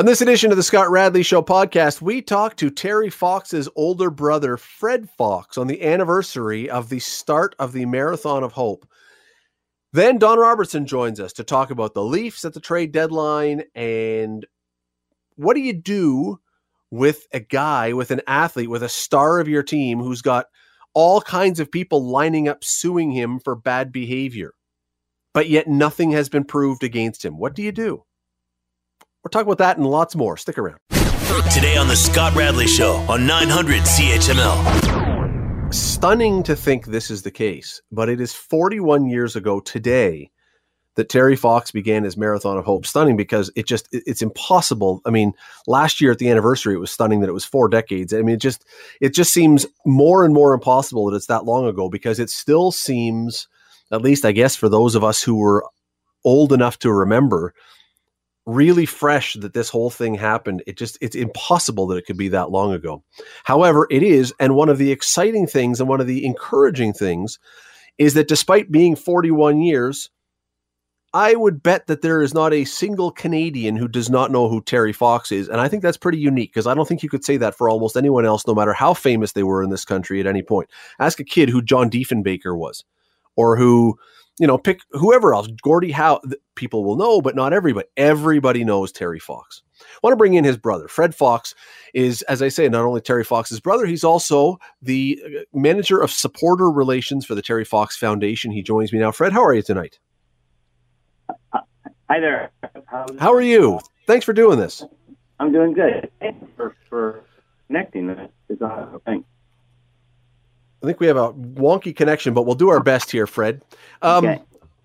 On this edition of the Scott Radley Show podcast, we talk to Terry Fox's older brother, Fred Fox, on the anniversary of the start of the Marathon of Hope. Then Don Robertson joins us to talk about the Leafs at the trade deadline and what do you do with a guy, with an athlete, with a star of your team who's got all kinds of people lining up suing him for bad behavior, but yet nothing has been proved against him? What do you do? We're talking about that and lots more. Stick around. Today on the Scott Radley Show on 900 CHML. Stunning to think this is the case, but it is 41 years ago today that Terry Fox began his marathon of hope. Stunning because it just it's impossible. I mean, last year at the anniversary, it was stunning that it was four decades. I mean, it just it just seems more and more impossible that it's that long ago because it still seems, at least I guess for those of us who were old enough to remember, really fresh that this whole thing happened. It just it's impossible that it could be that long ago. However, it is and one of the exciting things and one of the encouraging things is that despite being 41 years, I would bet that there is not a single Canadian who does not know who Terry Fox is. And I think that's pretty unique because I don't think you could say that for almost anyone else, no matter how famous they were in this country at any point. Ask a kid who John Diefenbaker was or who you know, pick whoever else. Gordie Howe, people will know, but not everybody. Everybody knows Terry Fox. I want to bring in his brother. Fred Fox is, as I say, not only Terry Fox's brother, he's also the uh, manager of supporter relations for the Terry Fox Foundation. He joins me now. Fred, how are you tonight? Hi there. How's how are you? Thanks for doing this. I'm doing good. Thanks for, for connecting. It's a thing. I think we have a wonky connection, but we'll do our best here, Fred. Um, okay.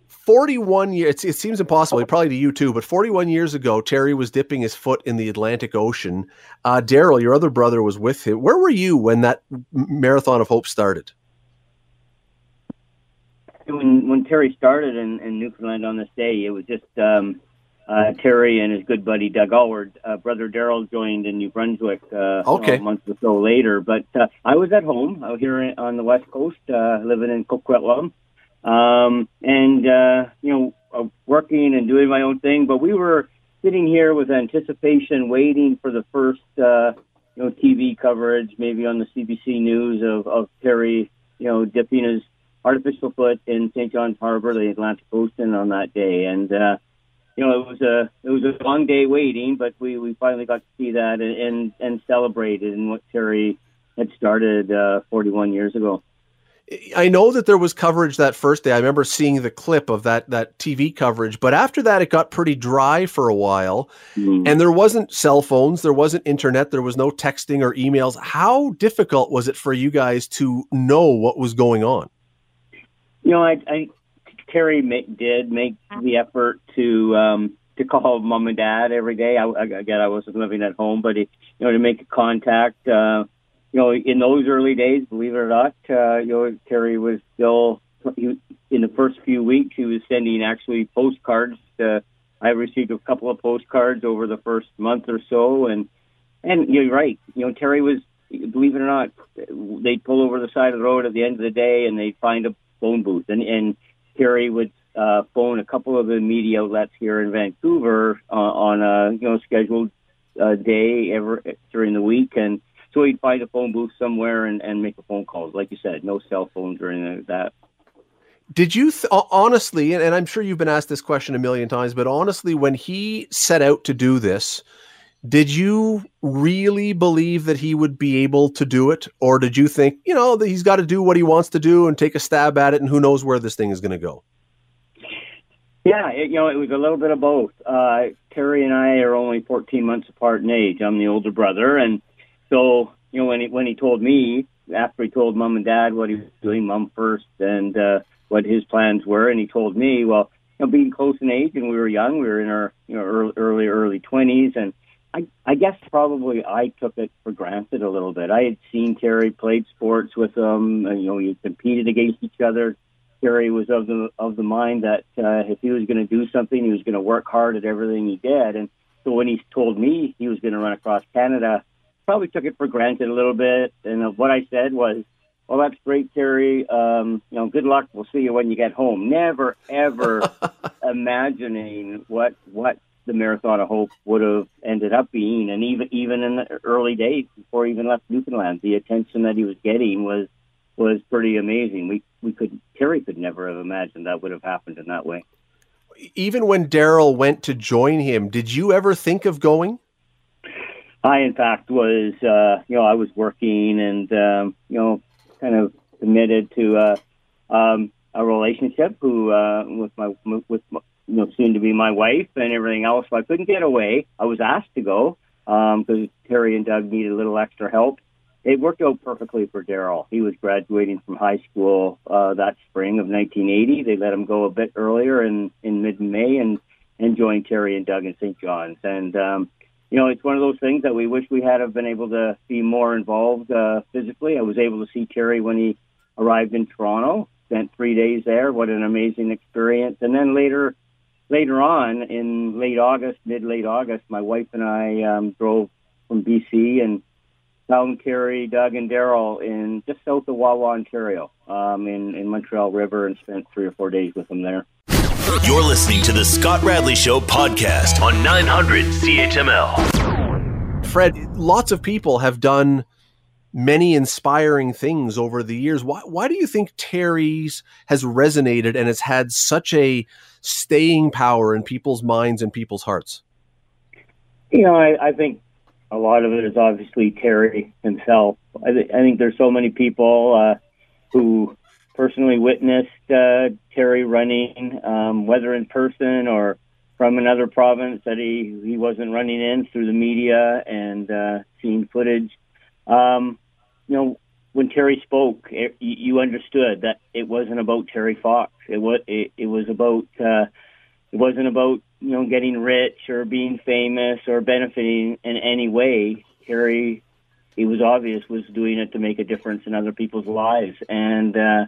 41 years, it seems impossible, probably to you too, but 41 years ago, Terry was dipping his foot in the Atlantic Ocean. Uh, Daryl, your other brother, was with him. Where were you when that Marathon of Hope started? When, when Terry started in, in Newfoundland on this day, it was just um, uh, Terry and his good buddy Doug Alward. Uh, Brother Daryl joined in New Brunswick uh, okay. a month or so later. But uh, I was at home out here on the west coast, uh, living in Coquitlam, um, and uh, you know, uh, working and doing my own thing. But we were sitting here with anticipation, waiting for the first uh, you know TV coverage, maybe on the CBC News of, of Terry, you know, dipping his artificial foot in St. John's Harbor, the Atlantic Ocean, on that day, and. Uh, you know, it was a it was a long day waiting, but we, we finally got to see that and and, and celebrate it and what Terry had started uh, 41 years ago. I know that there was coverage that first day. I remember seeing the clip of that that TV coverage, but after that it got pretty dry for a while. Mm-hmm. And there wasn't cell phones, there wasn't internet, there was no texting or emails. How difficult was it for you guys to know what was going on? You know, I, I Terry make, did make the effort to um, to call mom and dad every day. I, again, I wasn't living at home, but he, you know, to make a contact. Uh, you know, in those early days, believe it or not, uh, you know, Terry was still he, in the first few weeks. He was sending actually postcards. To, I received a couple of postcards over the first month or so, and and you're right. You know, Terry was believe it or not, they'd pull over the side of the road at the end of the day and they'd find a phone booth, and and Terry would uh, phone a couple of the media outlets here in Vancouver uh, on a you know scheduled uh, day ever during the week, and so he'd find a phone booth somewhere and, and make a phone call. Like you said, no cell phones or anything like that. Did you th- honestly, and I'm sure you've been asked this question a million times, but honestly, when he set out to do this, did you really believe that he would be able to do it? Or did you think, you know, that he's got to do what he wants to do and take a stab at it and who knows where this thing is going to go? Yeah, it, you know, it was a little bit of both. Uh, Terry and I are only 14 months apart in age. I'm the older brother. And so, you know, when he, when he told me, after he told mom and dad what he was doing, mom first, and uh, what his plans were, and he told me, well, you know, being close in age and we were young, we were in our, you know, early, early, early 20s, and I, I guess probably I took it for granted a little bit. I had seen Terry played sports with him, and, you know, you competed against each other. Terry was of the of the mind that uh, if he was going to do something, he was going to work hard at everything he did. And so when he told me he was going to run across Canada, probably took it for granted a little bit. And what I said was, "Well, that's great, Terry. Um, you know, good luck. We'll see you when you get home." Never ever imagining what what the Marathon of Hope would have ended up being. And even even in the early days before he even left Newfoundland, the attention that he was getting was was pretty amazing. We we could Terry could never have imagined that would have happened in that way. Even when Daryl went to join him, did you ever think of going? I, in fact, was uh, you know I was working and um, you know kind of committed to uh, um, a relationship who uh, with my with my, you know soon to be my wife and everything else. So I couldn't get away. I was asked to go because um, Terry and Doug needed a little extra help it worked out perfectly for Daryl. He was graduating from high school uh, that spring of 1980. They let him go a bit earlier in in mid May and and joined Terry and Doug in St. John's. And um, you know, it's one of those things that we wish we had have been able to be more involved uh, physically. I was able to see Terry when he arrived in Toronto. Spent three days there. What an amazing experience! And then later, later on in late August, mid late August, my wife and I um, drove from BC and found Terry, Doug, and Daryl in just south of Wawa, Ontario, um, in, in Montreal River, and spent three or four days with them there. You're listening to the Scott Radley Show podcast on 900 CHML. Fred, lots of people have done many inspiring things over the years. Why, why do you think Terry's has resonated and has had such a staying power in people's minds and people's hearts? You know, I, I think a lot of it is obviously Terry himself. I, th- I think there's so many people uh, who personally witnessed uh, Terry running, um, whether in person or from another province that he he wasn't running in through the media and uh, seeing footage. Um, you know, when Terry spoke, it, you understood that it wasn't about Terry Fox. It was it, it was about uh, it wasn't about you know getting rich or being famous or benefiting in any way. Terry, it was obvious, was doing it to make a difference in other people's lives, and uh,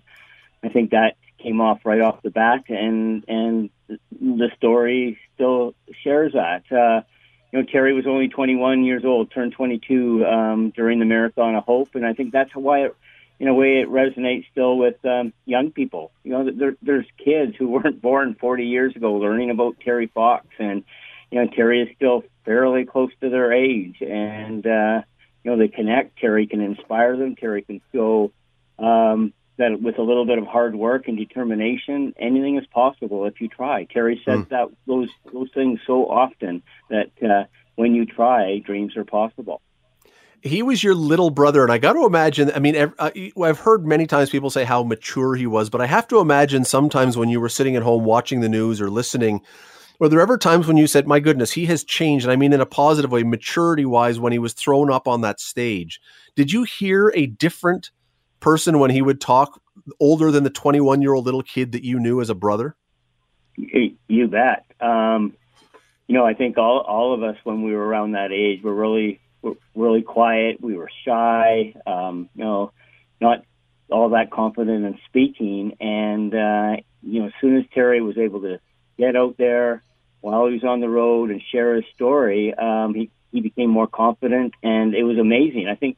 I think that came off right off the bat, and and the story still shares that. Uh, you know, Terry was only 21 years old, turned 22 um, during the Marathon of Hope, and I think that's why it in a way it resonates still with um, young people. You know, there, there's kids who weren't born 40 years ago learning about Terry Fox, and you know Terry is still fairly close to their age, and uh, you know they connect. Terry can inspire them. Terry can show um, that with a little bit of hard work and determination, anything is possible if you try. Terry says mm. that those those things so often that uh, when you try, dreams are possible he was your little brother, and I got to imagine. I mean, uh, I've heard many times people say how mature he was, but I have to imagine sometimes when you were sitting at home watching the news or listening, were there ever times when you said, "My goodness, he has changed"? And I mean, in a positive way, maturity-wise, when he was thrown up on that stage, did you hear a different person when he would talk, older than the twenty-one-year-old little kid that you knew as a brother? You bet. Um, you know, I think all all of us when we were around that age were really were really quiet. We were shy, um, you know, not all that confident in speaking. And, uh, you know, as soon as Terry was able to get out there while he was on the road and share his story, um, he, he became more confident and it was amazing. I think,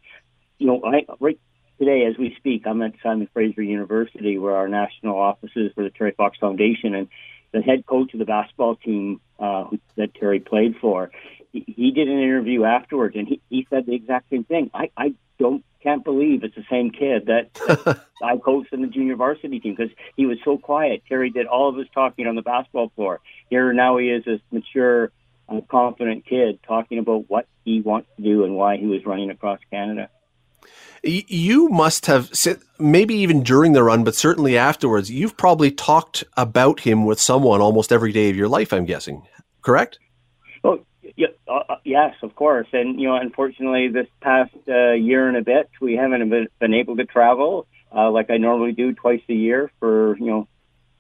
you know, I, right today as we speak, I'm at Simon Fraser University where our national office is for the Terry Fox Foundation and the head coach of the basketball team uh, that Terry played for he did an interview afterwards, and he, he said the exact same thing. I, I don't can't believe it's the same kid that, that I coached in the junior varsity team because he was so quiet. Terry did all of his talking on the basketball floor. Here now he is this mature, uh, confident kid talking about what he wants to do and why he was running across Canada. You must have, maybe even during the run, but certainly afterwards, you've probably talked about him with someone almost every day of your life, I'm guessing, correct? Oh, yes, of course. And, you know, unfortunately, this past uh, year and a bit, we haven't been, been able to travel uh, like I normally do twice a year for, you know,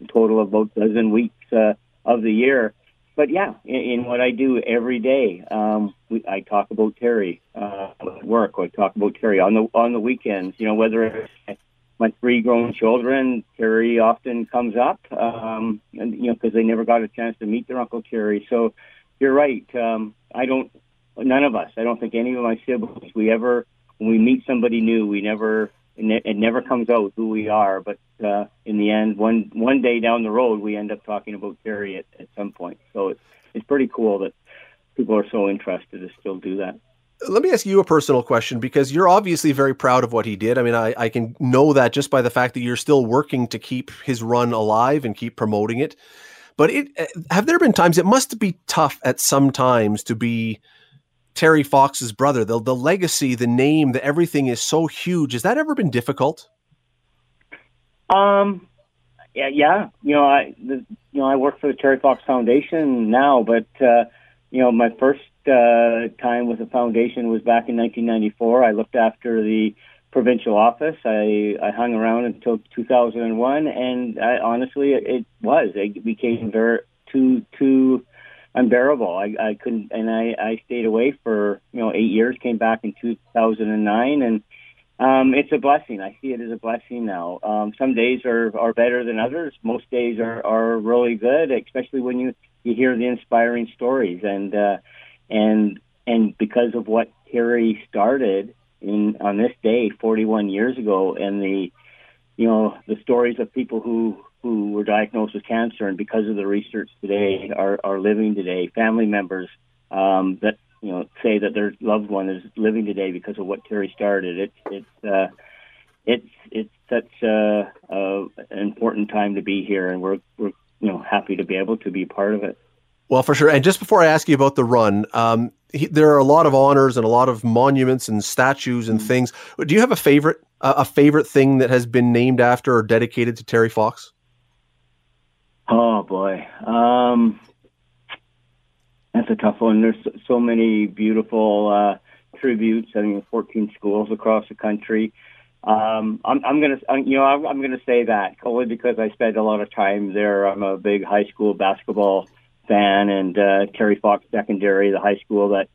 a total of about a dozen weeks uh, of the year. But yeah, in, in what I do every day, um, we, I talk about Terry uh, at work. I talk about Terry on the on the weekends. You know, whether it's my three grown children, Terry often comes up, um, and you know, because they never got a chance to meet their uncle Terry. So you're right. Um, I don't. None of us. I don't think any of my siblings. We ever when we meet somebody new, we never it, it never comes out who we are, but uh, in the end, one one day down the road, we end up talking about Terry at, at some point. So it's it's pretty cool that people are so interested to still do that. Let me ask you a personal question because you're obviously very proud of what he did. I mean, I, I can know that just by the fact that you're still working to keep his run alive and keep promoting it. But it eh, have there been times it must be tough at some times to be Terry Fox's brother. The the legacy, the name, the everything is so huge. Has that ever been difficult? Um, yeah, yeah. You know, I the, you know I work for the Terry Fox Foundation now, but uh, you know my first uh, time with the foundation was back in 1994. I looked after the provincial office. I, I hung around until 2001, and I, honestly, it, it was. It became very too too unbearable. I, I couldn't, and I, I stayed away for you know eight years. Came back in 2009, and um, it's a blessing. I see it as a blessing now. Um, some days are are better than others. Most days are are really good, especially when you you hear the inspiring stories and uh, and and because of what Terry started in on this day 41 years ago, and the you know the stories of people who who were diagnosed with cancer and because of the research today are are living today, family members um, that you know say that their loved one is living today because of what Terry started. It's it's uh, it's it's such a, a, an important time to be here, and we're we're you know happy to be able to be part of it. Well, for sure. And just before I ask you about the run, um, he, there are a lot of honors and a lot of monuments and statues and mm-hmm. things. Do you have a favorite uh, a favorite thing that has been named after or dedicated to Terry Fox? Oh boy, um, that's a tough one. There's so many beautiful uh, tributes. I mean, 14 schools across the country. Um, I'm, I'm gonna, you know, I'm, I'm gonna say that only because I spent a lot of time there. I'm a big high school basketball fan, and uh, Terry Fox Secondary, the high school that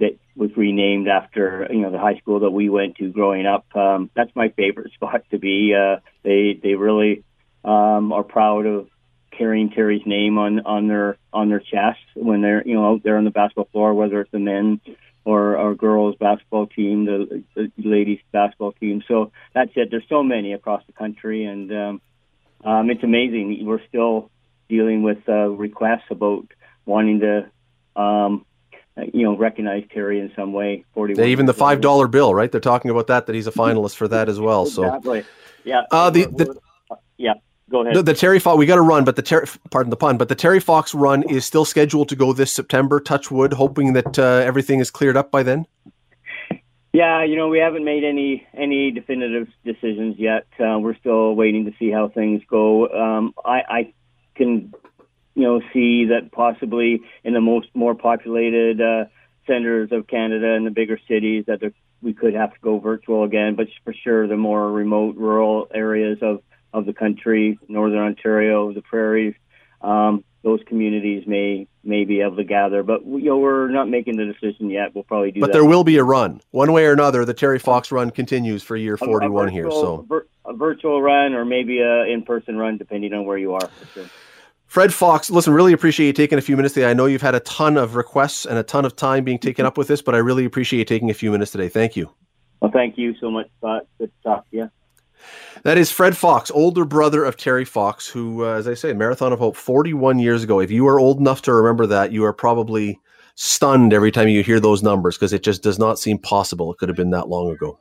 that was renamed after you know the high school that we went to growing up. Um, that's my favorite spot to be. Uh, they they really um, are proud of carrying Terry's name on on their on their chest when they're you know out there on the basketball floor, whether it's the men or our girls basketball team, the, the ladies basketball team. So that's it. There's so many across the country, and um, um, it's amazing. We're still dealing with uh, requests about wanting to, um, you know, recognize Terry in some way. Forty. Even the five dollar bill, right? They're talking about that. That he's a finalist for that as well. exactly. So. Yeah. Uh, the, the yeah. Go ahead. The, the Terry Fox, we got to run, but the Terry, pardon the pun, but the Terry Fox run is still scheduled to go this September. Touch wood, hoping that uh, everything is cleared up by then. Yeah, you know, we haven't made any any definitive decisions yet. Uh, we're still waiting to see how things go. Um, I, I can, you know, see that possibly in the most more populated uh, centers of Canada and the bigger cities that there, we could have to go virtual again. But for sure, the more remote, rural areas of of the country, northern Ontario, the prairies, um, those communities may may be able to gather. But you know, we're not making the decision yet. We'll probably do. But that. there will be a run, one way or another. The Terry Fox run continues for year forty-one here. So a virtual run or maybe a in-person run, depending on where you are. Sure. Fred Fox, listen, really appreciate you taking a few minutes today. I know you've had a ton of requests and a ton of time being taken up with this, but I really appreciate you taking a few minutes today. Thank you. Well, thank you so much, Scott. Good to talk to you. That is Fred Fox, older brother of Terry Fox, who, uh, as I say, Marathon of Hope 41 years ago. If you are old enough to remember that, you are probably stunned every time you hear those numbers because it just does not seem possible it could have been that long ago.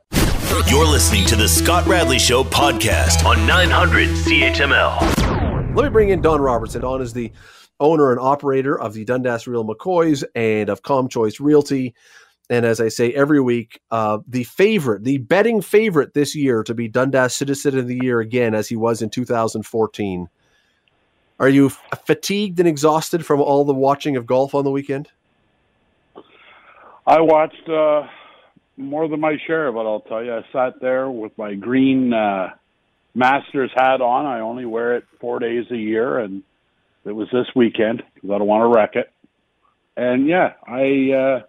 You're listening to the Scott Radley Show podcast on 900 CHML. Let me bring in Don Robertson. Don is the owner and operator of the Dundas Real McCoys and of ComChoice Realty. And as I say every week, uh, the favorite, the betting favorite this year to be Dundas Citizen of the Year again, as he was in 2014. Are you fatigued and exhausted from all the watching of golf on the weekend? I watched uh, more than my share of it. I'll tell you. I sat there with my green uh, Masters hat on. I only wear it four days a year, and it was this weekend because I don't want to wreck it. And yeah, I uh,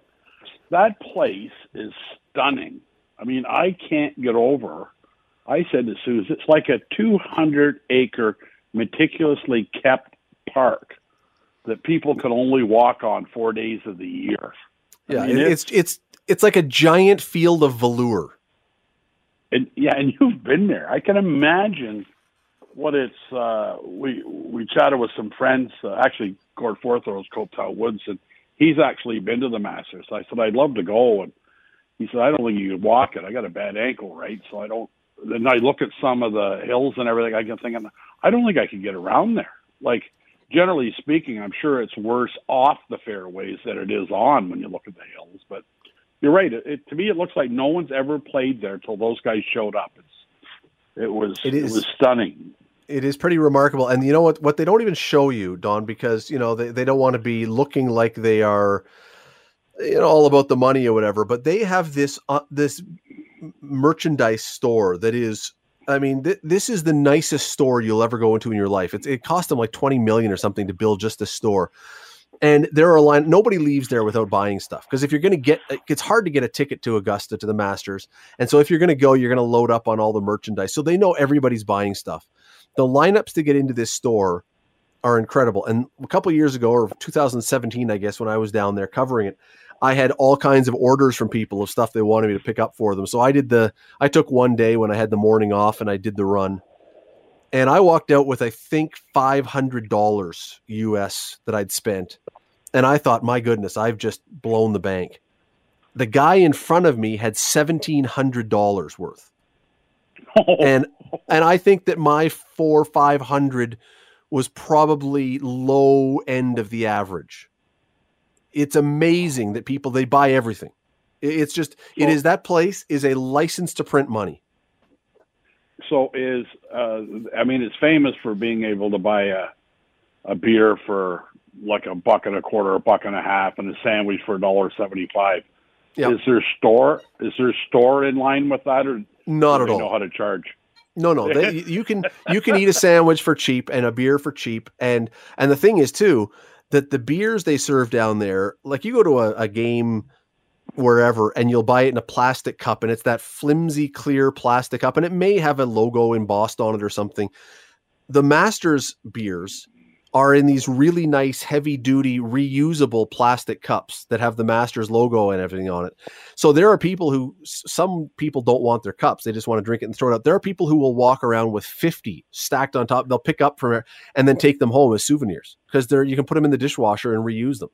that place is stunning. I mean, I can't get over. I said to Susan, it's like a 200 acre, meticulously kept park that people can only walk on four days of the year. Yeah, I mean, it's, it's it's it's like a giant field of velour. And yeah, and you've been there. I can imagine what it's. Uh, we we chatted with some friends. Uh, actually, Gord Forthrow's Copetown Woods, and he's actually been to the Masters. I said I'd love to go, and he said I don't think you could walk it. I got a bad ankle, right? So I don't. Then I look at some of the hills and everything. I can think, I don't think I could get around there. Like generally speaking, I'm sure it's worse off the fairways than it is on when you look at the hills. But you're right. It, it, to me, it looks like no one's ever played there till those guys showed up. It's it was it, is, it was stunning. It is pretty remarkable, and you know what? What they don't even show you, Don, because you know they, they don't want to be looking like they are, you know, all about the money or whatever. But they have this uh, this merchandise store that is I mean, th- this is the nicest store you'll ever go into in your life. It's, it cost them like 20 million or something to build just a store. And there are a line, nobody leaves there without buying stuff. Because if you're going to get, it's hard to get a ticket to Augusta to the Masters. And so if you're going to go, you're going to load up on all the merchandise. So they know everybody's buying stuff. The lineups to get into this store are incredible. And a couple years ago, or 2017, I guess, when I was down there covering it, I had all kinds of orders from people of stuff they wanted me to pick up for them. So I did the I took one day when I had the morning off and I did the run. And I walked out with I think $500 US that I'd spent. And I thought, "My goodness, I've just blown the bank." The guy in front of me had $1700 worth. Oh. and and I think that my 4 500 was probably low end of the average it's amazing that people they buy everything. It's just it is that place is a license to print money. So is uh, I mean it's famous for being able to buy a a beer for like a buck and a quarter, a buck and a half, and a sandwich for a dollar seventy five. Yep. Is there store is there store in line with that or not at all? Know how to charge? No, no. They, you can you can eat a sandwich for cheap and a beer for cheap, and and the thing is too that the beers they serve down there, like you go to a, a game wherever and you'll buy it in a plastic cup and it's that flimsy clear plastic cup and it may have a logo embossed on it or something. The Masters beers are in these really nice, heavy duty, reusable plastic cups that have the Masters logo and everything on it. So there are people who, some people don't want their cups. They just want to drink it and throw it out. There are people who will walk around with 50 stacked on top. They'll pick up from it and then take them home as souvenirs because they're, you can put them in the dishwasher and reuse them.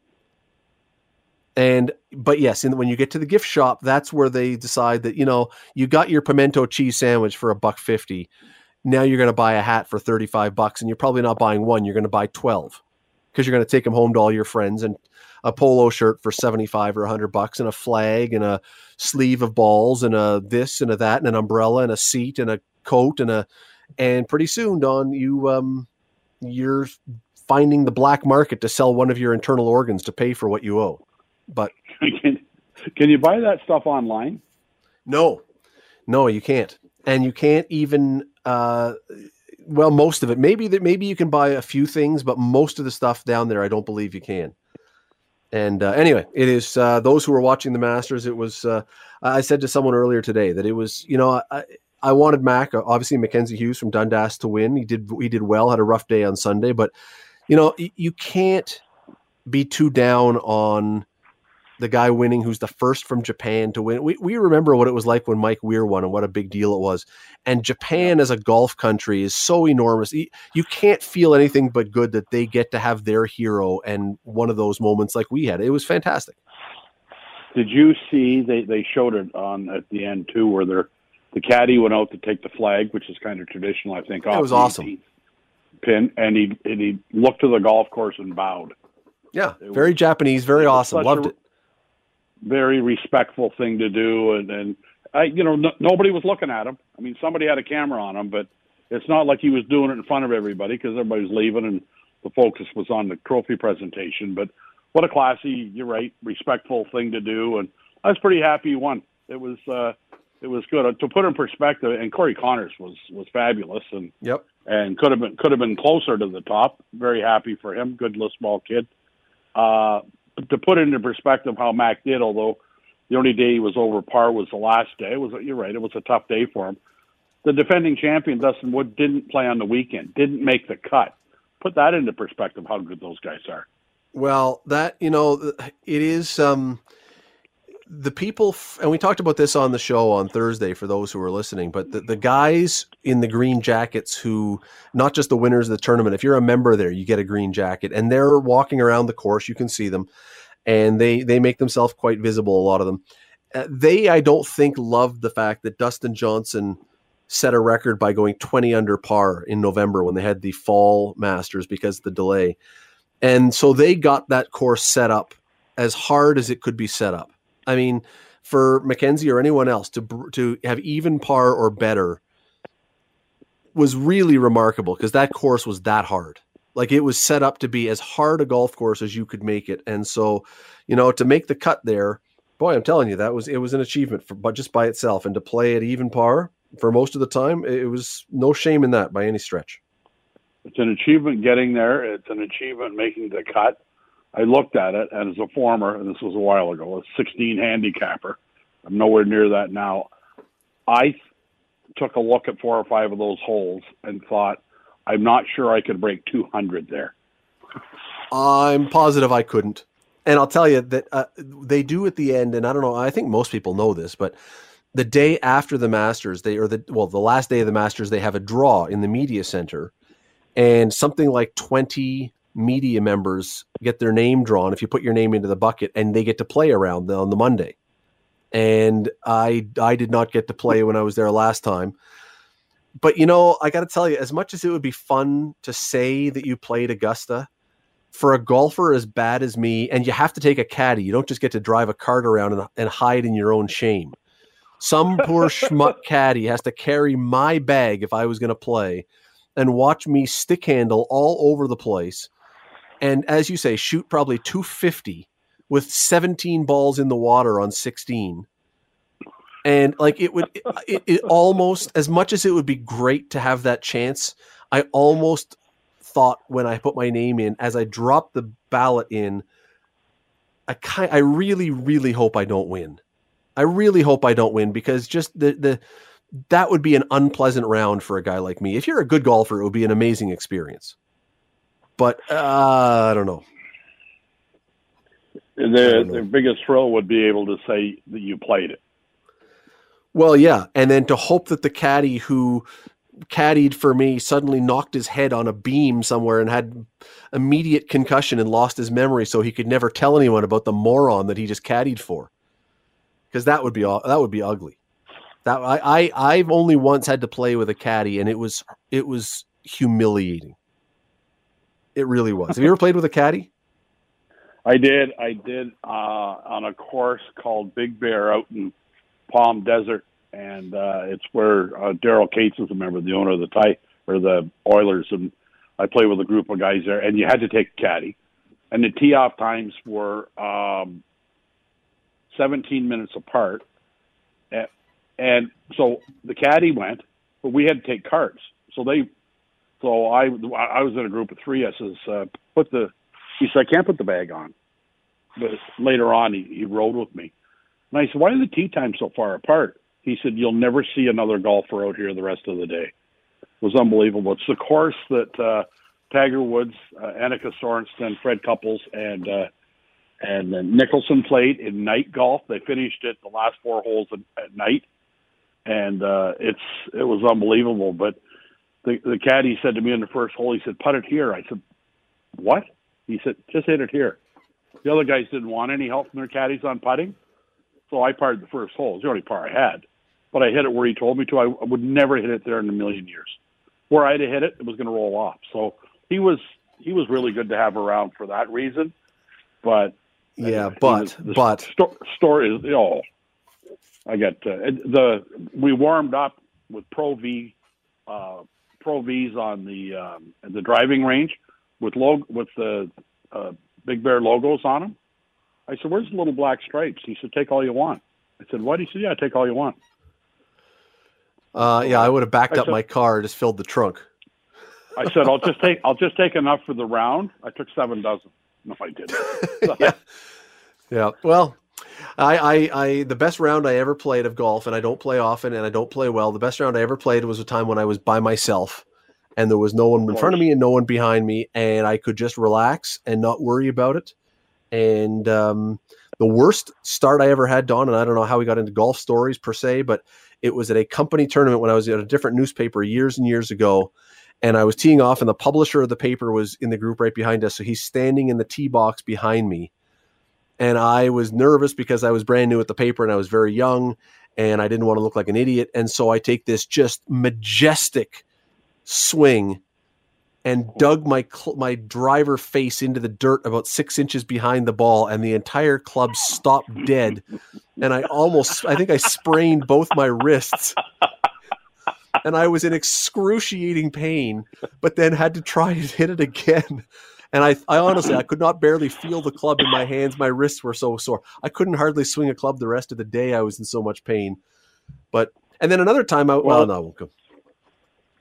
And, but yes, and when you get to the gift shop, that's where they decide that, you know, you got your pimento cheese sandwich for a buck 50 now you're going to buy a hat for 35 bucks and you're probably not buying one, you're going to buy 12 because you're going to take them home to all your friends and a polo shirt for 75 or 100 bucks and a flag and a sleeve of balls and a this and a that and an umbrella and a seat and a coat and a and pretty soon Don you um you're finding the black market to sell one of your internal organs to pay for what you owe. But can, can you buy that stuff online? No. No, you can't. And you can't even uh, well, most of it. Maybe that maybe you can buy a few things, but most of the stuff down there, I don't believe you can. And uh, anyway, it is uh, those who are watching the Masters. It was uh, I said to someone earlier today that it was you know I, I wanted Mac obviously Mackenzie Hughes from Dundas to win. He did he did well. Had a rough day on Sunday, but you know you can't be too down on the guy winning who's the first from Japan to win. We, we remember what it was like when Mike Weir won and what a big deal it was. And Japan as a golf country is so enormous. You can't feel anything but good that they get to have their hero and one of those moments like we had. It was fantastic. Did you see they, they showed it on at the end too where they're the caddy went out to take the flag, which is kind of traditional, I think. It was awesome. Pin and he and he looked to the golf course and bowed. Yeah, it very was, Japanese, very awesome. Loved a, it very respectful thing to do. And, and I, you know, no, nobody was looking at him. I mean, somebody had a camera on him, but it's not like he was doing it in front of everybody because everybody was leaving and the focus was on the trophy presentation. But what a classy, you're right, respectful thing to do. And I was pretty happy he won. It was, uh, it was good to put in perspective. And Corey Conners was was fabulous, and yep, and could have been could have been closer to the top. Very happy for him. Good little small kid. Uh, to put it into perspective how Mac did, although the only day he was over par was the last day. It was you're right, it was a tough day for him. The defending champion Dustin Wood didn't play on the weekend, didn't make the cut. Put that into perspective how good those guys are. Well, that you know, it is um the people, and we talked about this on the show on Thursday for those who are listening, but the, the guys in the green jackets who, not just the winners of the tournament, if you're a member there, you get a green jacket, and they're walking around the course. You can see them, and they they make themselves quite visible. A lot of them, uh, they I don't think loved the fact that Dustin Johnson set a record by going 20 under par in November when they had the fall Masters because of the delay, and so they got that course set up as hard as it could be set up I mean, for Mackenzie or anyone else to to have even par or better was really remarkable because that course was that hard. Like it was set up to be as hard a golf course as you could make it, and so you know to make the cut there, boy, I'm telling you that was it was an achievement for but just by itself, and to play at even par for most of the time, it was no shame in that by any stretch. It's an achievement getting there. It's an achievement making the cut. I looked at it, and as a former, and this was a while ago, a 16 handicapper, I'm nowhere near that now. I took a look at four or five of those holes and thought, I'm not sure I could break 200 there. I'm positive I couldn't. And I'll tell you that uh, they do at the end, and I don't know, I think most people know this, but the day after the Masters, they or the well, the last day of the Masters, they have a draw in the media center, and something like 20 media members get their name drawn if you put your name into the bucket and they get to play around on the Monday. And I I did not get to play when I was there last time. But you know, I got to tell you as much as it would be fun to say that you played Augusta, for a golfer as bad as me and you have to take a caddy, you don't just get to drive a cart around and, and hide in your own shame. Some poor schmuck caddy has to carry my bag if I was going to play and watch me stick handle all over the place and as you say, shoot probably 250 with 17 balls in the water on 16. And like it would, it, it almost as much as it would be great to have that chance. I almost thought when I put my name in, as I dropped the ballot in, I kind, I really, really hope I don't win. I really hope I don't win because just the the that would be an unpleasant round for a guy like me. If you're a good golfer, it would be an amazing experience but uh, I don't know. The the biggest thrill would be able to say that you played it. Well, yeah, and then to hope that the caddy who caddied for me suddenly knocked his head on a beam somewhere and had immediate concussion and lost his memory, so he could never tell anyone about the moron that he just caddied for. Because that would be that would be ugly. That I, I I've only once had to play with a caddy, and it was it was humiliating. It really was. Have you ever played with a caddy? I did. I did uh, on a course called Big Bear out in Palm Desert, and uh, it's where uh, Daryl Katz is a member, the owner of the tie or the Oilers, and I play with a group of guys there. And you had to take a caddy, and the tee off times were um, 17 minutes apart, and, and so the caddy went, but we had to take cards. So they so I I was in a group of three. I says, uh, put the. He said, I can't put the bag on. But later on, he, he rode with me, and I said, why are the tee times so far apart? He said, you'll never see another golfer out here the rest of the day. It was unbelievable. It's the course that uh, Tiger Woods, uh, Annika Sorenstam, Fred Couples, and uh, and then Nicholson played in night golf. They finished it the last four holes at, at night, and uh, it's it was unbelievable. But the, the caddy said to me in the first hole, he said, "Put it here." I said, "What?" He said, "Just hit it here." The other guys didn't want any help from their caddies on putting, so I parred the first hole. It's the only par I had, but I hit it where he told me to. I, would never hit it there in a million years. Where I'd have hit it, it was going to roll off. So he was he was really good to have around for that reason. But yeah, but the but sto- story is you know, I got uh, the we warmed up with Pro V uh, Pro V's on the um, the driving range with log with the uh, Big Bear logos on them. I said, "Where's the little black stripes?" He said, "Take all you want." I said, "What?" He said, "Yeah, take all you want." Uh, yeah, I would have backed I up said, my car, just filled the trunk. I said, "I'll just take I'll just take enough for the round." I took seven dozen. No, I didn't. yeah. yeah. Well, I, I, I, the best round I ever played of golf, and I don't play often, and I don't play well. The best round I ever played was a time when I was by myself, and there was no one in front of me and no one behind me, and I could just relax and not worry about it. And um, The worst start I ever had, Don, and I don't know how we got into golf stories per se, but it was at a company tournament when I was at a different newspaper years and years ago. And I was teeing off, and the publisher of the paper was in the group right behind us. So he's standing in the tee box behind me. And I was nervous because I was brand new at the paper and I was very young and I didn't want to look like an idiot. And so I take this just majestic swing and dug my cl- my driver face into the dirt about six inches behind the ball, and the entire club stopped dead. And I almost, I think I sprained both my wrists, and I was in excruciating pain. But then had to try and hit it again. And I, I honestly, I could not barely feel the club in my hands. My wrists were so sore. I couldn't hardly swing a club the rest of the day. I was in so much pain. But and then another time, I well, well no, I won't go.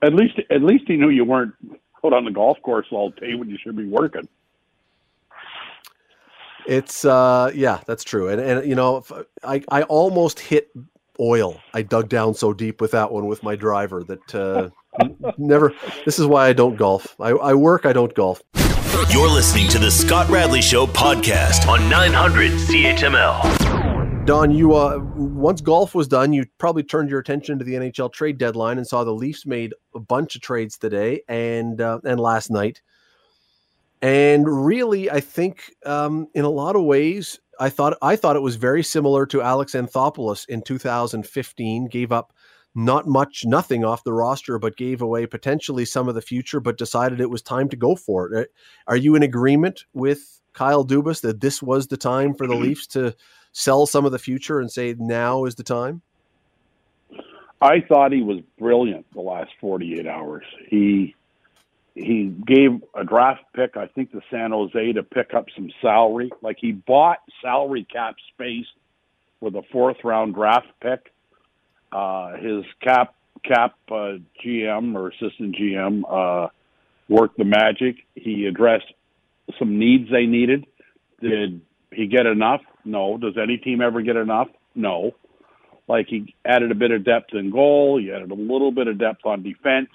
At least, at least he knew you weren't out on the golf course all day when you should be working. It's uh yeah, that's true. And and you know, I I almost hit oil. I dug down so deep with that one with my driver that uh never this is why I don't golf. I, I work, I don't golf. You're listening to the Scott Radley Show podcast on 900 CHML. Don, you uh, once golf was done, you probably turned your attention to the NHL trade deadline and saw the Leafs made a bunch of trades today and uh, and last night. And really, I think um, in a lot of ways, I thought I thought it was very similar to Alex Anthopoulos in 2015. Gave up not much, nothing off the roster, but gave away potentially some of the future, but decided it was time to go for it. Are you in agreement with Kyle Dubas that this was the time for the. Leafs to sell some of the future and say now is the time? I thought he was brilliant the last 48 hours. He he gave a draft pick, I think, to San Jose to pick up some salary. Like he bought salary cap space with a fourth round draft pick uh, his cap cap uh, GM or assistant GM uh, worked the magic. He addressed some needs they needed. Did he get enough? No. Does any team ever get enough? No. Like he added a bit of depth in goal. He added a little bit of depth on defense.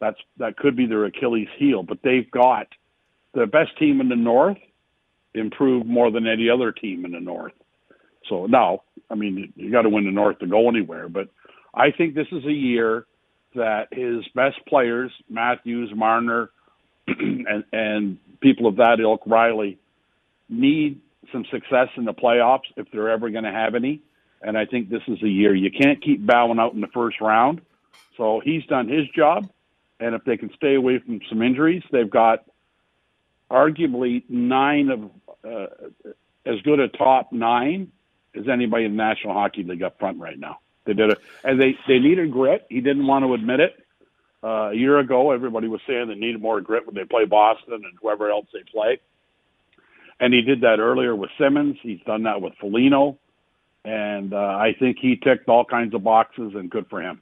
That's that could be their Achilles heel, but they've got the best team in the North improved more than any other team in the North. So now, I mean, you got to win the North to go anywhere. But I think this is a year that his best players, Matthews, Marner, and, and people of that ilk, Rielly, need some success in the playoffs if they're ever going to have any. And I think this is a year you can't keep bowing out in the first round. So he's done his job. And if they can stay away from some injuries, they've got arguably nine of uh, as good a top nine as anybody in the National Hockey League up front right now. They did it, and they they needed grit. He didn't want to admit it. Uh, a year ago, everybody was saying they needed more grit when they play Boston and whoever else they play. And he did that earlier with Simmonds. He's done that with Foligno, and uh, I think he ticked all kinds of boxes, and good for him.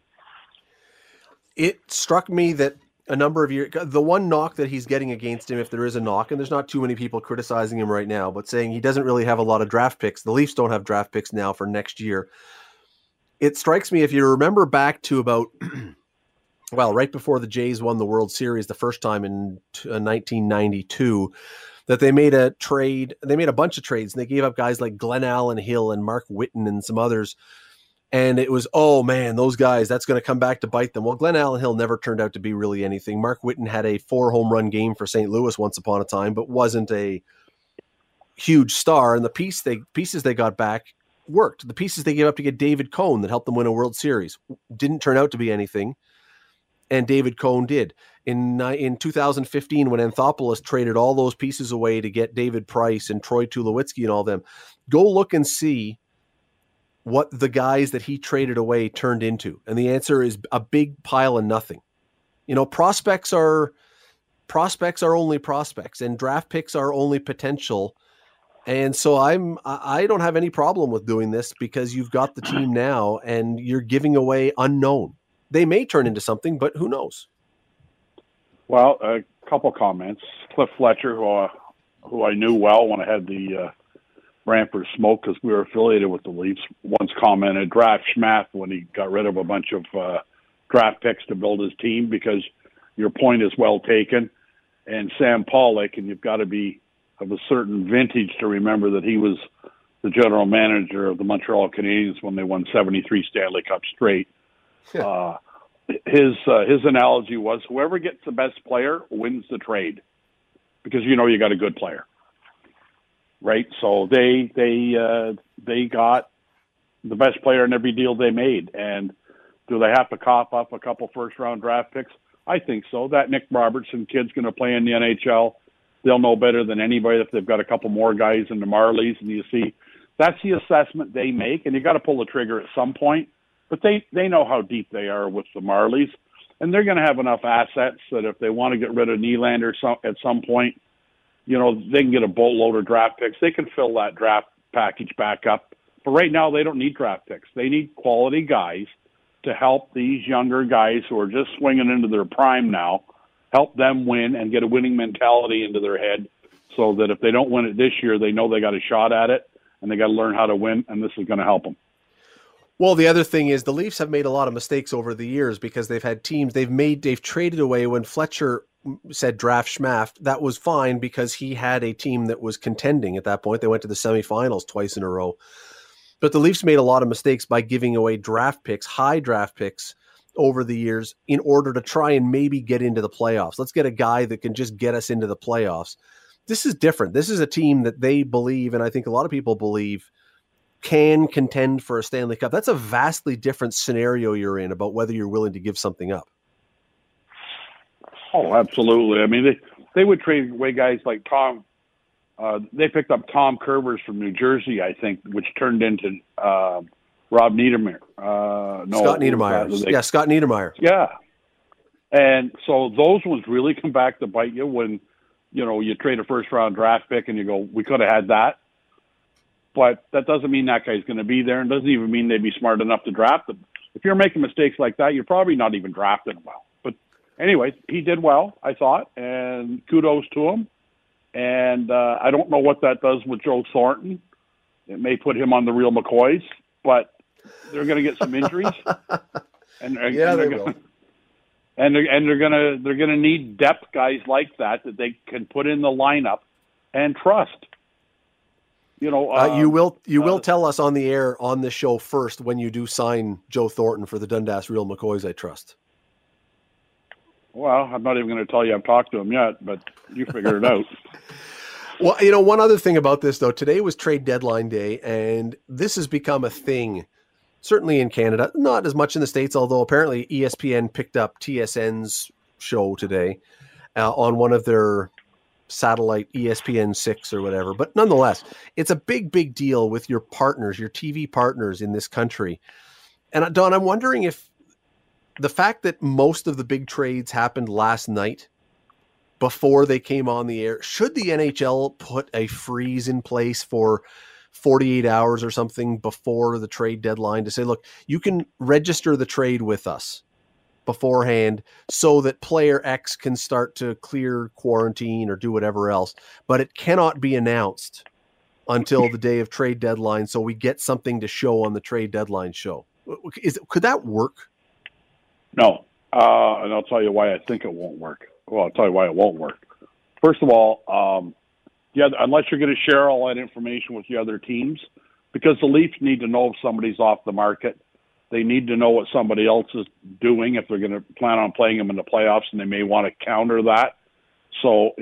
It struck me that a number of years the one knock that he's getting against him if there is a knock and there's not too many people criticizing him right now but saying he doesn't really have a lot of draft picks. The leafs don't have draft picks now for next year. It strikes me if you remember back to about well right before the jays won the world series the first time in 1992 uh, that they made a trade they made a bunch of trades and they gave up guys like Glenallen hill and mark whiten and some others and it was oh man those guys that's going to come back to bite them. Well glenallen hill never turned out to be really anything. Mark whiten had a four home run game for st louis once upon a time but wasn't a huge star. And the piece they pieces they got back worked. The pieces they gave up to get david cone that helped them win a world series didn't turn out to be anything and david cone did. In in 2015 when anthopoulos traded all those pieces away to get david price and troy tulowitzki and all them go look and see what the guys that he traded away turned into? And the answer is a big pile of nothing. You know, prospects are prospects are only prospects and draft picks are only potential. And so I'm I don't have any problem with doing this because you've got the team now and you're giving away unknown. They may turn into something, but who knows? Well, a couple comments. Cliff Fletcher, who, uh, who I knew well when I had the uh, Brantford Smoke because we were affiliated with the Leafs. Once commented, draft Schmath when he got rid of a bunch of uh, draft picks to build his team because your point is well taken. And Sam Pollock, and you've got to be of a certain vintage to remember that he was the general manager of the Montreal Canadiens when they won 73 Stanley Cups straight. uh, his uh, his analogy was whoever gets the best player wins the trade because you know you got a good player, right? So they they uh, they got the best player in every deal they made, and do they have to cough up a couple first round draft picks? I think so. That Nick Robertson kid's going to play in the NHL. They'll know better than anybody if they've got a couple more guys in the Marlies, and you see that's the assessment they make, and you got to pull the trigger at some point. But they they know how deep they are with the Marlies, and they're going to have enough assets that if they want to get rid of Nylander some, at some point, you know they can get a boatload of draft picks. They can fill that draft package back up. But right now they don't need draft picks. They need quality guys to help these younger guys who are just swinging into their prime now, help them win and get a winning mentality into their head so that if they don't win it this year, they know they got a shot at it and they got to learn how to win, and this is going to help them. Well, the other thing is the Leafs have made a lot of mistakes over the years because they've had teams they've made they've traded away when Fletcher said draft Schmaft. That was fine because he had a team that was contending at that point. They went to the semifinals twice in a row. But the Leafs made a lot of mistakes by giving away draft picks, high draft picks over the years in order to try and maybe get into the playoffs. Let's get a guy that can just get us into the playoffs. This is different. This is a team that they believe, and I think a lot of people believe, can contend for a Stanley Cup. That's a vastly different scenario you're in about whether you're willing to give something up. Oh, absolutely. I mean, they they would trade away guys like Tom uh, they picked up Tom Kurvers from New Jersey, I think, which turned into uh, Rob Niedermayer. Uh, no, Scott Niedermayer. yeah, Scott Niedermayer. Yeah. And so those ones really come back to bite you when, you know, you trade a first round draft pick and you go, we could have had that. But that doesn't mean that guy's going to be there and doesn't even mean they'd be smart enough to draft him. If you're making mistakes like that, you're probably not even drafting well. Anyway, he did well, I thought, and kudos to him and uh, I don't know what that does with Joe Thornton. It may put him on the real McCoys, but they're going to get some injuries, and yeah, and they will. Gonna, and they're, and they're going to they're going to need depth guys like that that they can put in the lineup and trust. You know, uh, you um, will you will uh, tell us on the air on the show first when you do sign Joe Thornton for the Dundas Real McCoys. I trust. Well, I'm not even going to tell you I've talked to him yet, but you figure it out. Well, you know, one other thing about this though, today was trade deadline day, and this has become a thing, certainly in Canada, not as much in the States, although apparently ESPN picked up TSN's show today uh, on one of their satellite ESPN 6 or whatever. But nonetheless, it's a big, big deal with your partners, your TV partners in this country. And uh, Don, I'm wondering if the fact that most of the big trades happened last night before they came on the air, should the NHL put a freeze in place for 48 hours or something before the trade deadline to say, look, you can register the trade with us beforehand so that player X can start to clear quarantine or do whatever else, but it cannot be announced until the day of trade deadline so we get something to show on the trade deadline show. Is could that work? No, uh, and I'll tell you why I think it won't work. Well, I'll tell you why it won't work. First of all, um, yeah, unless you're going to share all that information with the other teams, because the Leafs need to know if somebody's off the market. They need to know what somebody else is doing if they're going to plan on playing them in the playoffs, and they may want to counter that. So,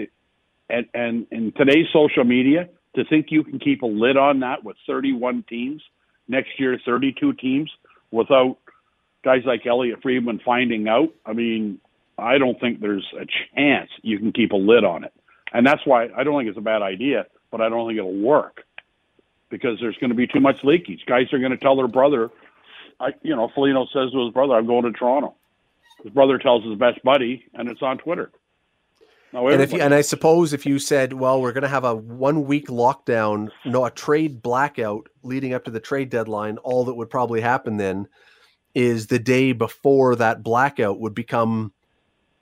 and and in today's social media, to think you can keep a lid on that with 31 teams next year, 32 teams without guys like Elliotte Friedman finding out, I mean, I don't think there's a chance you can keep a lid on it. And that's why I don't think it's a bad idea, but I don't think it'll work because there's going to be too much leakage. Guys are going to tell their brother, I, you know, Foligno says to his brother, I'm going to Toronto. His brother tells his best buddy, and it's on Twitter. Now, and if you, and I suppose if you said, well, we're going to have a one week lockdown, no, a trade blackout leading up to the trade deadline, all that would probably happen then is the day before that blackout would become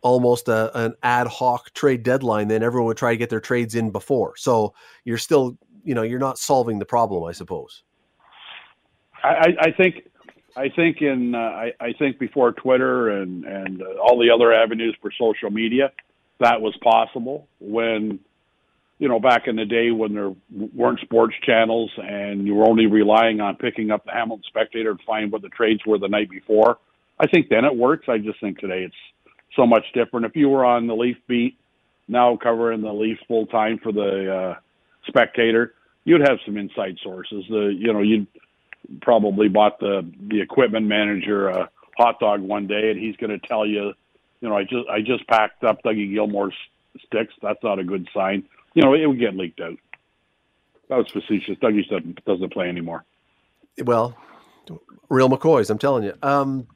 almost a, an ad hoc trade deadline then everyone would try to get their trades in before. So you're still you know you're not solving the problem i suppose. I, I think i think in uh, I, I think before twitter and and all the other avenues for social media that was possible when you know, back in the day when there weren't sports channels and you were only relying on picking up the Hamilton Spectator to find what the trades were the night before. I think then it works. I just think today it's so much different. If you were on the Leaf beat, now covering the Leafs full time for the uh, Spectator, you'd have some inside sources. The you know you'd probably bought the the equipment manager a hot dog one day, and he's going to tell you, you know, I just I just packed up Dougie Gilmour's sticks. That's not a good sign you know, it would get leaked out. That was facetious. Dougie doesn't, doesn't play anymore. Well, real McCoys, I'm telling you. Um,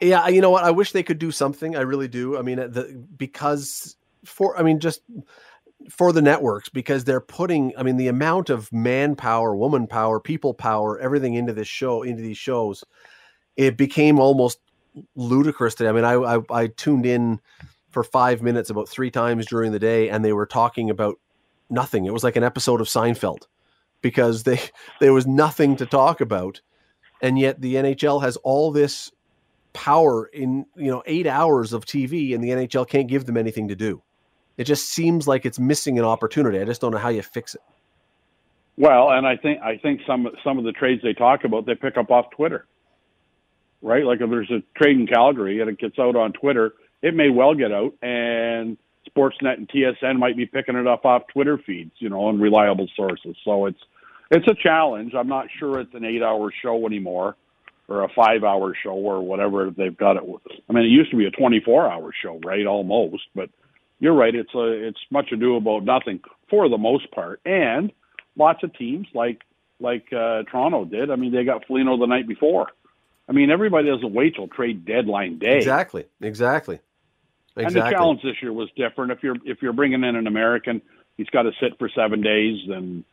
yeah, you know what? I wish they could do something. I really do. I mean, the, because for, I mean, just for the networks, because they're putting, I mean, the amount of manpower, woman power, people power, everything into this show, into these shows, it became almost ludicrous today. I mean, I, I, I tuned in for five minutes about three times during the day, and they were talking about nothing. It was like an episode of Seinfeld because they there was nothing to talk about, and yet the NHL has all this power in you know eight hours of TV, and the NHL can't give them anything to do. It just seems like it's missing an opportunity. I just don't know how you fix it. Well, and I think I think some some of the trades they talk about they pick up off Twitter, right? Like if there's a trade in Calgary and it gets out on Twitter, it may well get out, and Sportsnet and TSN might be picking it up off Twitter feeds, you know, and reliable sources. So it's it's a challenge. I'm not sure it's an eight-hour show anymore, or a five-hour show, or whatever they've got it. I mean, it used to be a 24-hour show, right? Almost, but you're right. It's a it's much ado about nothing for the most part, and lots of teams like like uh, Toronto did. I mean, they got Foligno the night before. I mean, everybody doesn't wait till trade deadline day. Exactly. Exactly. Exactly. And the challenge this year was different. If you're if you're bringing in an American, he's got to sit for seven days, and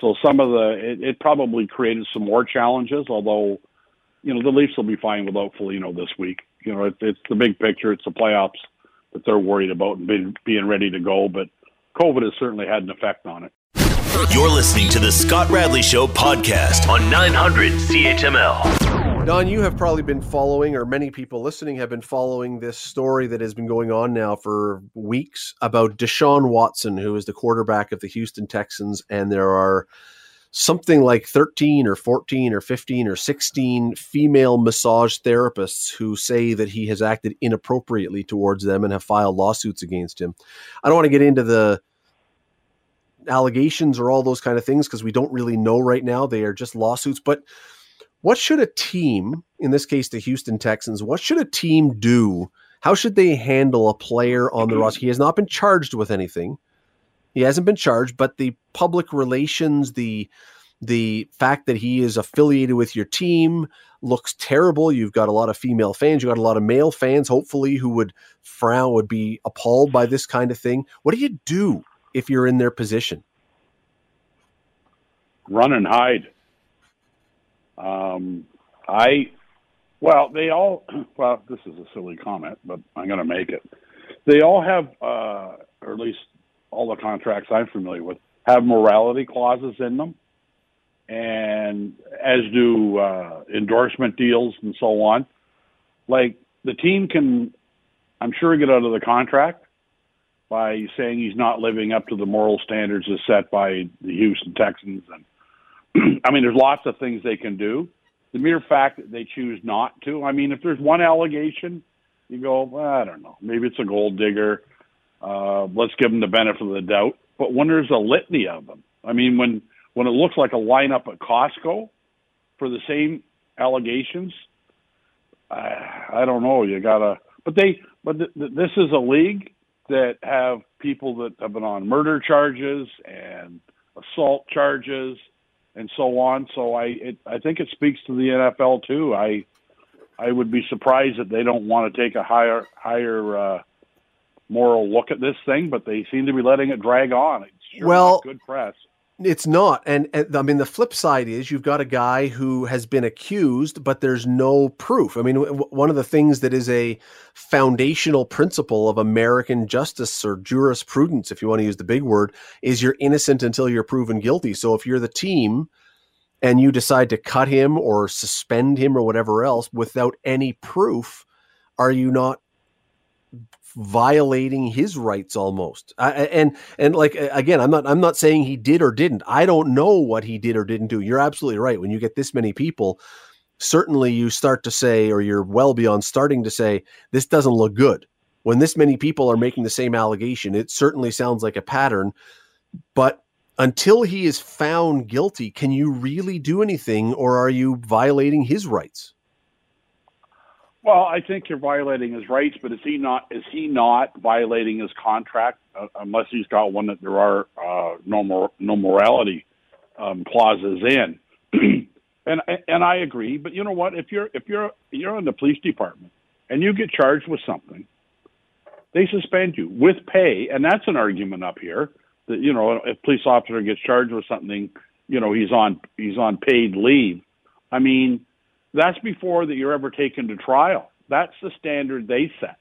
so some of the it, it probably created some more challenges. Although, you know, the Leafs will be fine without Foligno this week. You know, it, it's the big picture. It's the playoffs that they're worried about and being, being ready to go. But COVID has certainly had an effect on it. You're listening to the Scott Radley Show podcast on 900 CHML. Don, you have probably been following, or many people listening have been following this story that has been going on now for weeks about Deshaun Watson, who is the quarterback of the Houston Texans. And there are something like 13 or 14 or 15 or 16 female massage therapists who say that he has acted inappropriately towards them and have filed lawsuits against him. I don't want to get into the allegations or all those kind of things because we don't really know right now. They are just lawsuits. But what should a team, in this case the Houston Texans, what should a team do? How should they handle a player on the roster? He has not been charged with anything. He hasn't been charged, but the public relations, the the fact that he is affiliated with your team looks terrible. You've got a lot of female fans, you got a lot of male fans, hopefully, who would frown, would be appalled by this kind of thing. What do you do if you're in their position? Run and hide. Um, I, well, they all, well, this is a silly comment, but I'm going to make it. They all have, uh, or at least all the contracts I'm familiar with, have morality clauses in them, and as do uh, endorsement deals and so on. Like the team can, I'm sure, get out of the contract by saying he's not living up to the moral standards as set by the Houston Texans and I mean, there's lots of things they can do. The mere fact that they choose not to, I mean, if there's one allegation, you go, well, I don't know, maybe it's a gold digger. Uh, let's give them the benefit of the doubt. But when there's a litany of them, I mean, when when it looks like a lineup at Costco for the same allegations, I, I don't know. You gotta, but they, but th- th- this is a league that have people that have been on murder charges and assault charges and so on. So I it, I think it speaks to the NFL too. I I would be surprised that they don't want to take a higher higher uh, moral look at this thing, but they seem to be letting it drag on. It's sure well, good press. It's not. And, and, I mean, the flip side is you've got a guy who has been accused, but there's no proof. I mean, w- one of the things that is a foundational principle of American justice or jurisprudence, if you want to use the big word, is you're innocent until you're proven guilty. So if you're the team and you decide to cut him or suspend him or whatever else without any proof, are you not violating his rights almost. I, and and like again, I'm not I'm not saying he did or didn't. I don't know what he did or didn't do. You're absolutely right. When you get this many people, certainly you start to say, or you're well beyond starting to say, this doesn't look good. When this many people are making the same allegation, it certainly sounds like a pattern. But until he is found guilty, can you really do anything, or are you violating his rights? Well, I think you're violating his rights, but is he not? Is he not violating his contract uh, unless he's got one that there are uh, no more no morality um, clauses in? and and I agree, but you know what? If you're if you're you're in the police department and you get charged with something, they suspend you with pay, and that's an argument up here that you know if police officer gets charged with something, you know he's on he's on paid leave. I mean, that's before that you're ever taken to trial. That's the standard they set.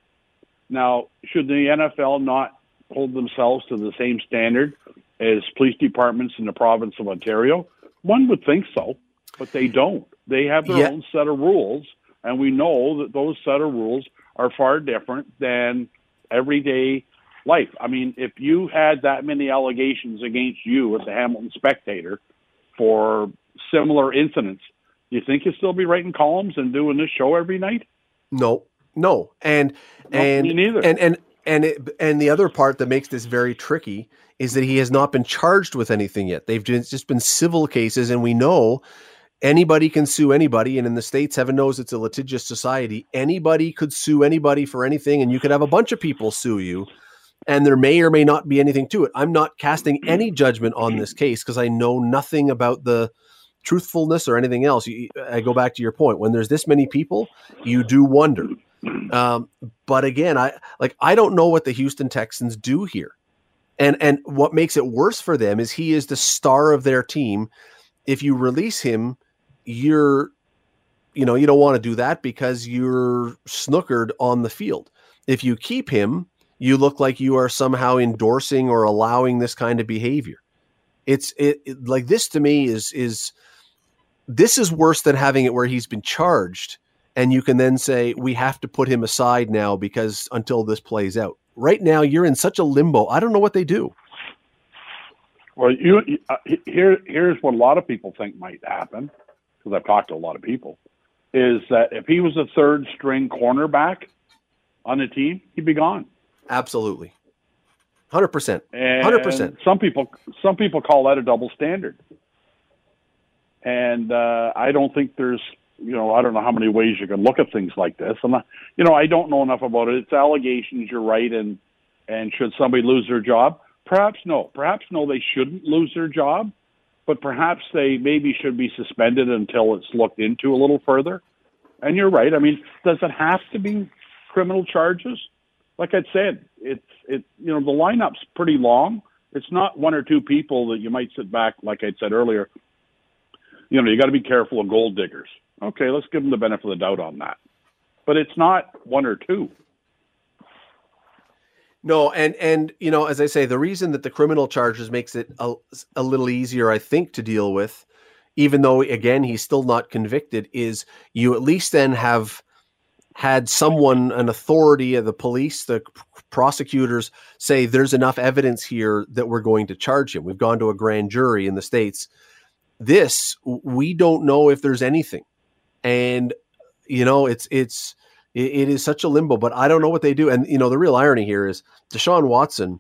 Now, should the NFL not hold themselves to the same standard as police departments in the province of Ontario? One would think so, but they don't. They have their yeah. own set of rules, and we know that those set of rules are far different than everyday life. I mean, if you had that many allegations against you at the Hamilton Spectator for similar incidents, you think you'll still be writing columns and doing this show every night? No, no, and no, and and and and it, and the other part that makes this very tricky is that he has not been charged with anything yet. They've just been civil cases, and we know anybody can sue anybody. And in the states, heaven knows it's a litigious society. Anybody could sue anybody for anything, and you could have a bunch of people sue you and there may or may not be anything to it. I'm not casting any judgment on this case because I know nothing about the truthfulness or anything else. You, I go back to your point. When there's this many people, you do wonder. Um, but again, I like I don't know what the Houston Texans do here, and and what makes it worse for them is he is the star of their team. If you release him, you're, you know, you don't want to do that because you're snookered on the field. If you keep him, you look like you are somehow endorsing or allowing this kind of behavior. It's it, it, like this to me is is this is worse than having it where he's been charged and you can then say we have to put him aside now because until this plays out. Right now you're in such a limbo. I don't know what they do. Well, you uh, here here's what a lot of people think might happen because I've talked to a lot of people is that if he was a third string cornerback on the team, he'd be gone. Absolutely. 100%. 100%. some people some people call that a double standard. And uh, I don't think there's, you know, I don't know how many ways you can look at things like this. And you know, I don't know enough about it. It's allegations, you're right and and should somebody lose their job? Perhaps no. Perhaps no they shouldn't lose their job, but perhaps they maybe should be suspended until it's looked into a little further. And you're right. I mean, does it have to be criminal charges? like I said, it's it you know the lineup's pretty long. It's not one or two people that you might sit back, like I said earlier. You know, you got to be careful of gold diggers. Okay, let's give them the benefit of the doubt on that. But it's not one or two. No, and and you know, as I say, the reason that the criminal charges makes it a, a little easier, I think, to deal with, even though again he's still not convicted, is you at least then have had someone, an authority of the police, the prosecutors say there's enough evidence here that we're going to charge him. We've gone to a grand jury in the States. This, we don't know if there's anything. And, you know, it's, it's, it, it is such a limbo, but I don't know what they do. And, you know, the real irony here is Deshaun Watson,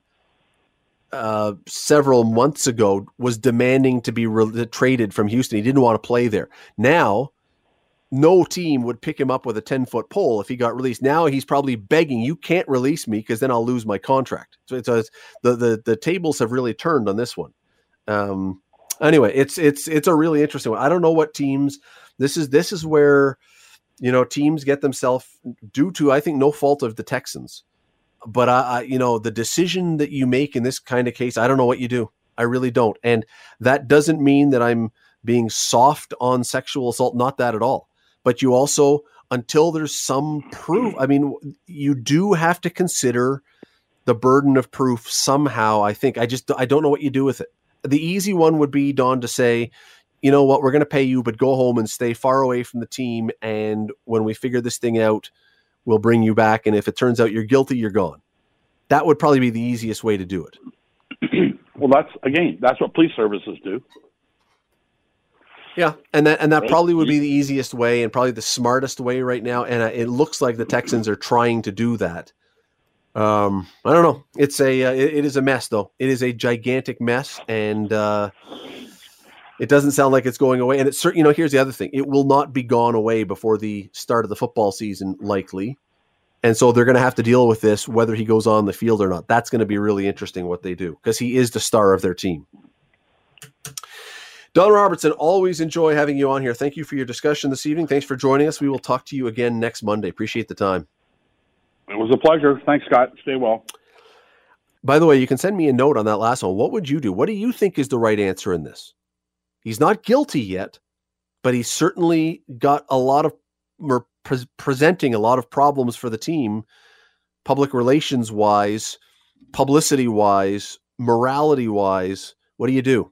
uh, several months ago was demanding to be re- traded from Houston. He didn't want to play there. Now, no team would pick him up with a 10 foot pole if he got released. Now he's probably begging, you can't release me because then I'll lose my contract. So it's, it's, the, the, the tables have really turned on this one. Um, anyway, it's, it's, it's a really interesting one. I don't know what teams, this is, this is where, you know, teams get themselves due to, I think, no fault of the Texans. But I, I, you know, the decision that you make in this kind of case, I don't know what you do. I really don't. And that doesn't mean that I'm being soft on sexual assault. Not that at all but you also until there's some proof i mean you do have to consider the burden of proof somehow i think i just i don't know what you do with it the easy one would be don to say you know what we're going to pay you but go home and stay far away from the team and when we figure this thing out we'll bring you back. And if it turns out you're guilty, you're gone. That would probably be the easiest way to do it. well, that's again, that's what police services do. Yeah, and that and that probably would be the easiest way and probably the smartest way right now. And uh, it looks like the Texans are trying to do that. Um, I don't know. It's a uh, it, it is a mess though. It is a gigantic mess, and uh, it doesn't sound like it's going away. And it's you know here's the other thing: it will not be gone away before the start of the football season, likely. And so they're going to have to deal with this whether he goes on the field or not. That's going to be really interesting what they do because he is the star of their team. Don Robertson, always enjoy having you on here. Thank you for your discussion this evening. Thanks for joining us. We will talk to you again next Monday. Appreciate the time. It was a pleasure. Thanks, Scott. Stay well. By the way, you can send me a note on that last one. What would you do? What do you think is the right answer in this? He's not guilty yet, but he's certainly got a lot of pre- presenting a lot of problems for the team, public relations wise, publicity wise, morality wise. What do you do?